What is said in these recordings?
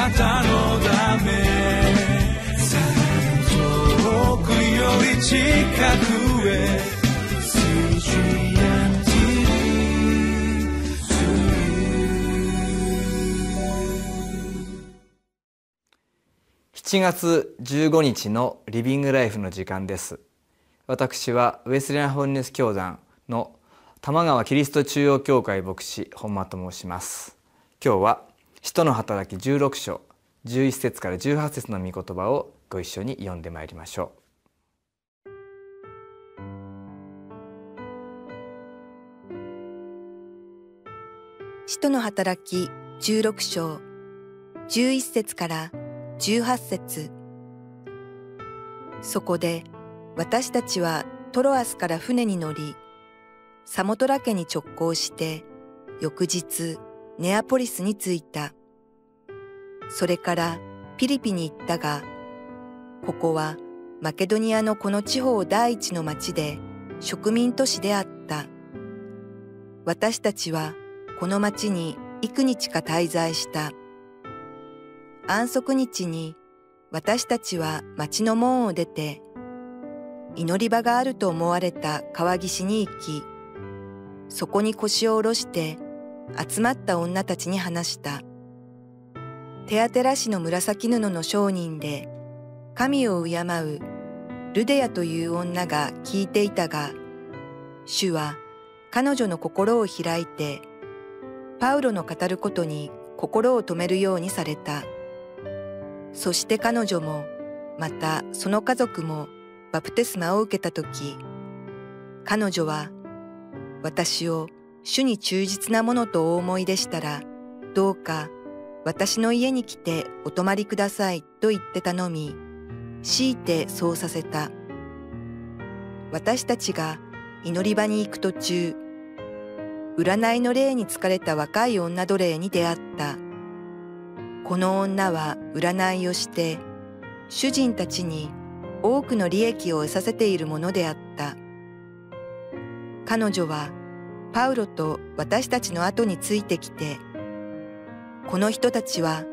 なたのため遠くより近くへ7月15日のリビングライフの時間です。私はウェスレアンホンネス教団の玉川キリスト中央教会牧師本間と申します。今日は使徒の働き16章11節から18節の御言葉をご一緒に読んでまいりましょう。使徒の働き16章11節から18節。そこで私たちはトロアスから船に乗り、サモトラ家に直行して翌日ネアポリスに着いた。それからピリピに行ったが、ここはマケドニアのこの地方第一の町で植民都市であった。私たちはこの町に幾日か滞在した。安息日に私たちは町の門を出て、祈り場があると思われた川岸に行き、そこに腰を下ろして集まった女たちに話した。テアテラ市の紫布の商人で、神を敬うルデアという女が聞いていたが、主は彼女の心を開いて、パウロの語ることに心を止めるようにされた。そして彼女も、またその家族もバプテスマを受けたとき、彼女は、私を主に忠実なものとお思いでしたら、どうか私の家に来てお泊まりくださいと言って頼み、強いてそうさせた。私たちが祈り場に行く途中、占いの霊に疲れた若い女奴隷に出会った。この女は占いをして主人たちに多くの利益を得させているものであった。彼女はパウロと私たちの後についてきて、この人たちは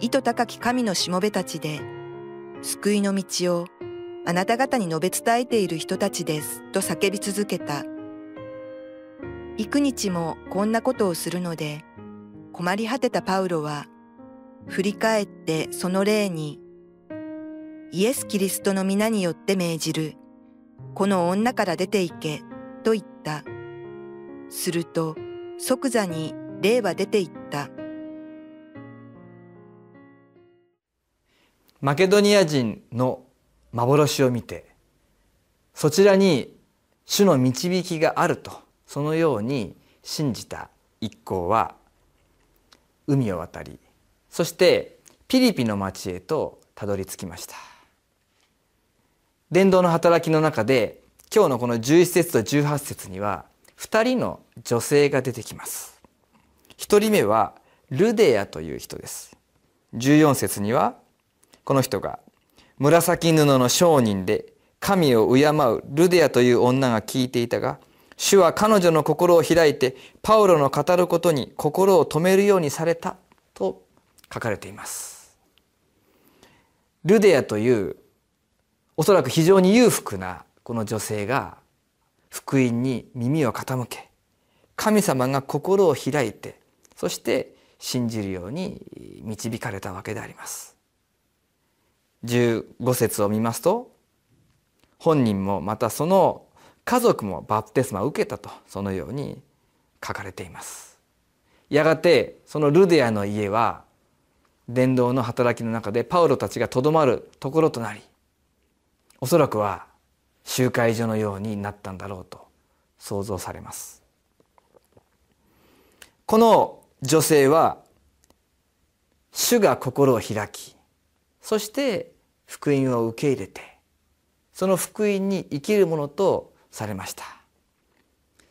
意図高き神のしもべたちで、救いの道をあなた方に述べ伝えている人たちですと叫び続けた。幾日もこんなことをするので、困り果てたパウロは振り返ってその霊に、イエス・キリストの皆によって命じる、この女から出て行け、と言った。すると、即座に霊は出て行った。マケドニア人の幻を見て、そちらに主の導きがあると、そのように信じた一行は、海を渡り、そしてピリピの町へとたどり着きました伝道の働きの中で今日のこの11節と18節には2人の女性が出てきます。1人目はルデアという人です。14節にはこの人が紫布の商人で神を敬うルデアという女が聞いていたが主は彼女の心を開いてパウロの語ることに心を止めるようにされたと書かれています。ルデアというおそらく非常に裕福なこの女性が福音に耳を傾け神様が心を開いてそして信じるように導かれたわけであります。15節を見ますと本人もまたその家族もバプテスマを受けたとそのように書かれています。やがてそのルデアの家は伝道の働きの中でパウロたちがとどまるところとなりおそらくは集会所のようになったんだろうと想像されます。この女性は主が心を開きそして福音を受け入れてその福音に生きるものとされました。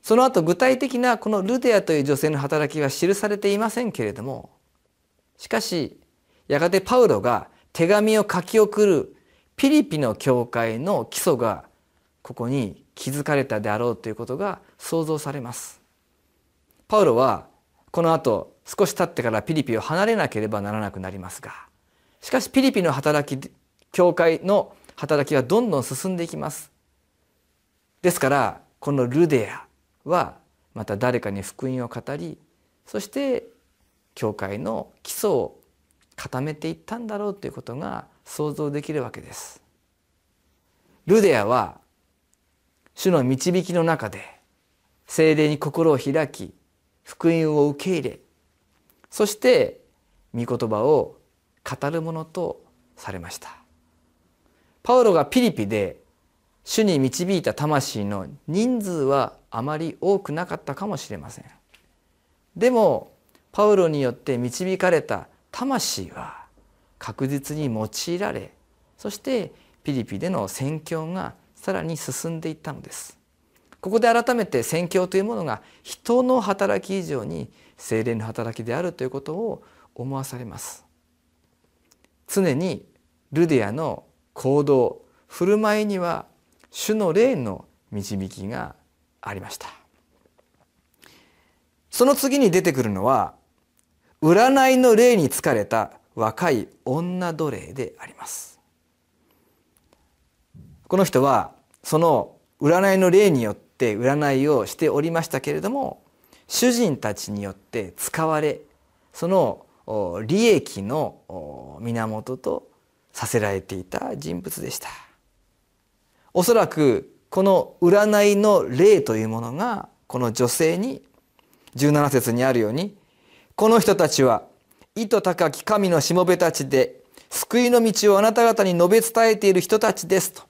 その後具体的なこのルデアという女性の働きは記されていませんけれどもしかしやがてパウロが手紙を書き送るピリピの教会の基礎がここに築かれたであろうということが想像されます。パウロはこの後少し経ってからピリピを離れなければならなくなりますがしかしピリピの働き教会の働きはどんどん進んでいきますですからこのルデアはまた誰かに福音を語りそして教会の基礎を固めていったんだろうということが想像できるわけです。ルデアは主の導きの中で精霊に心を開き福音を受け入れそして御言葉を語るものとされました。パウロがピリピで主に導いた魂の人数はあまり多くなかったかもしれません。でもパウロによって導かれた魂は確実に用いられそしてピリピでの宣教がさらに進んでいったのです。ここで改めて宣教というものが人の働き以上に精霊の働きであるということを思わされます。常にルディアの行動振る舞いには主の霊の導きがありました。その次に出てくるのは占いの霊に疲れた若い女奴隷であります。この人はその占いの霊によって占いをしておりましたけれども主人たちによって使われその利益の源とさせられていた人物でした。おそらくこの占いの霊というものがこの女性に17節にあるようにこの人たちは意図高き神のしもべたちで救いの道をあなた方に述べ伝えている人たちですと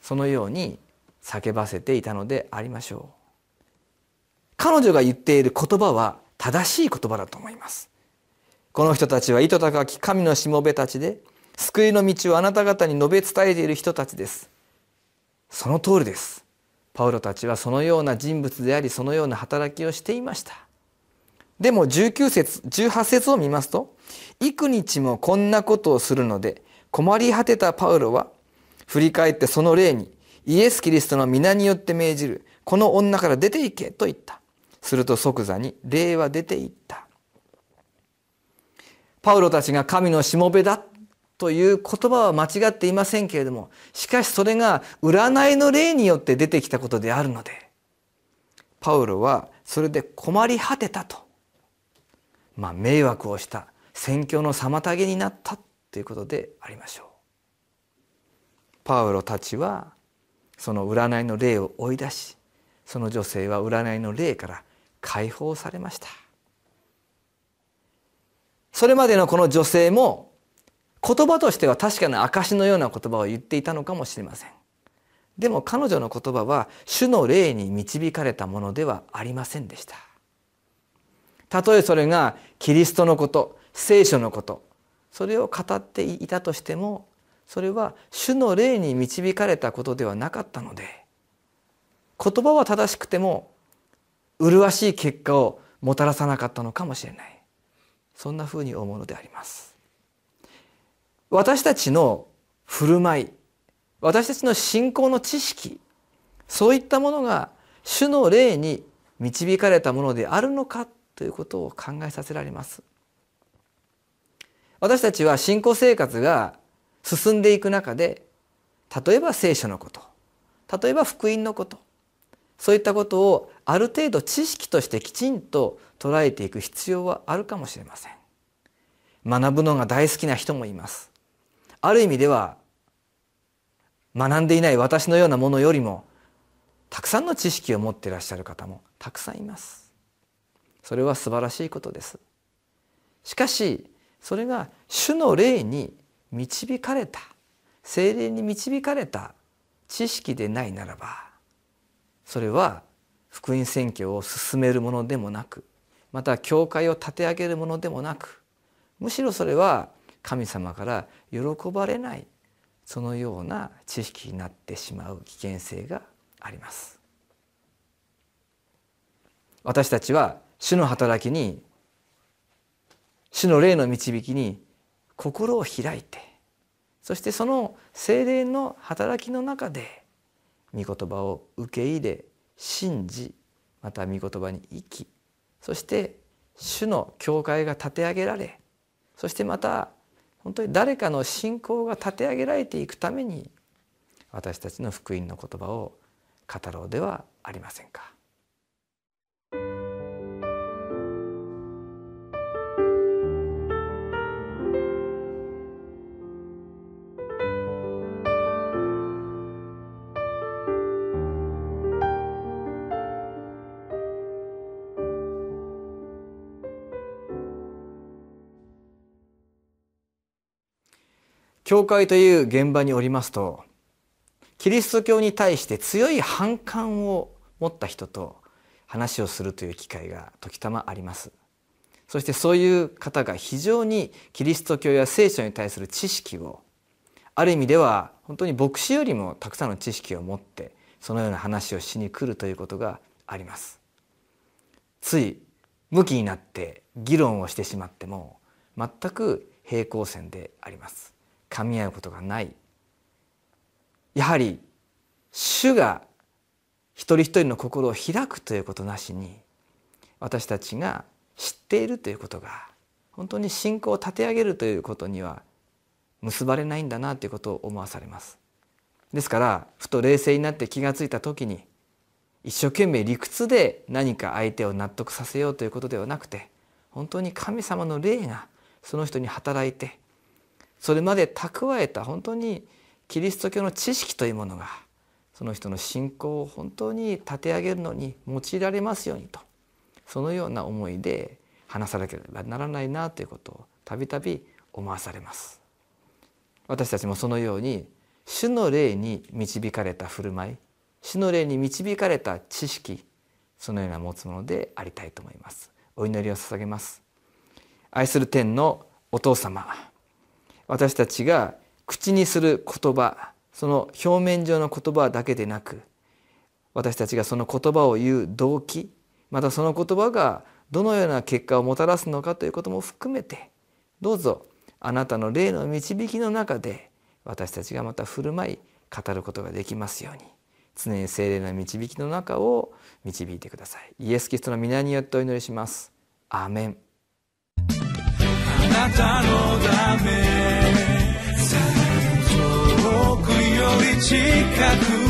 そのように叫ばせていたのでありましょう。彼女が言っている言葉は正しい言葉だと思います。この人たちは意図高き神のしもべたちで救いの道をあなた方に述べ伝えている人たちです。その通りです。パウロたちはそのような人物でありそのような働きをしていました。でも19節18節を見ますと幾日もこんなことをするので困り果てたパウロは振り返ってその霊にイエス・キリストの皆によって命じるこの女から出て行けと言った。すると即座に霊は出て行った。パウロたちが神のしもべだという言葉は間違っていませんけれどもしかしそれが占いの例によって出てきたことであるのでパウロはそれで困り果てたと、まあ、迷惑をした宣教の妨げになったということでありましょう。パウロたちはその占いの霊を追い出しその女性は占いの霊から解放されました。それまでのこの女性も言葉としては確かな証のような言葉を言っていたのかもしれません。でも彼女の言葉は主の霊に導かれたものではありませんでした。たとえそれがキリストのこと聖書のことそれを語っていたとしてもそれは主の霊に導かれたことではなかったので言葉は正しくても麗しい結果をもたらさなかったのかもしれない。そんなふうに思うのであります。私たちの振る舞い私たちの信仰の知識そういったものが主の霊に導かれたものであるのかということを考えさせられます。私たちは信仰生活が進んでいく中で例えば聖書のこと例えば福音のことそういったことをある程度知識としてきちんと捉えていく必要はあるかもしれません。学ぶのが大好きな人もいます。ある意味では学んでいない私のようなものよりもたくさんの知識を持っていらっしゃる方もたくさんいます。それは素晴らしいことです。しかしそれが主の霊に導かれた精霊に導かれた知識でないならばそれは福音宣教を進めるものでもなくまた教会を立て上げるものでもなくむしろそれは神様から喜ばれないそのような知識になってしまう危険性があります。私たちは主の働きに主の霊の導きに心を開いてそしてその精霊の働きの中で御言葉を受け入れ信じまた御言葉に生きそして主の教会が立て上げられそしてまた本当に誰かの信仰が立て上げられていくために私たちの福音の言葉を語ろうではありませんか。教会という現場におりますとキリスト教に対して強い反感を持った人と話をするという機会が時たまあります。そしてそういう方が非常にキリスト教や聖書に対する知識をある意味では本当に牧師よりもたくさんの知識を持ってそのような話をしに来るということがあります。つい向きになって議論をしてしまっても全く平行線であります。噛み合うことがない。やはり主が一人一人の心を開くということなしに私たちが知っているということが本当に信仰を立て上げるということには結ばれないんだなということを思わされます。ですからふと冷静になって気が付いた時に一生懸命理屈で何か相手を納得させようということではなくて本当に神様の霊がその人に働いてそれまで蓄えた本当にキリスト教の知識というものがその人の信仰を本当に立て上げるのに用いられますようにとそのような思いで話さなければならないなということをたびたび思わされます。私たちもそのように主の霊に導かれた振る舞い主の霊に導かれた知識そのような持つものでありたいと思います。お祈りを捧げます。愛する天のお父様私たちが口にする言葉その表面上の言葉だけでなく私たちがその言葉を言う動機またその言葉がどのような結果をもたらすのかということも含めてどうぞあなたの霊の導きの中で私たちがまた振る舞い語ることができますように常に精霊の導きの中を導いてください。イエス・キリストの皆によってお祈りします。アーメン。なたのため。遠くより近く。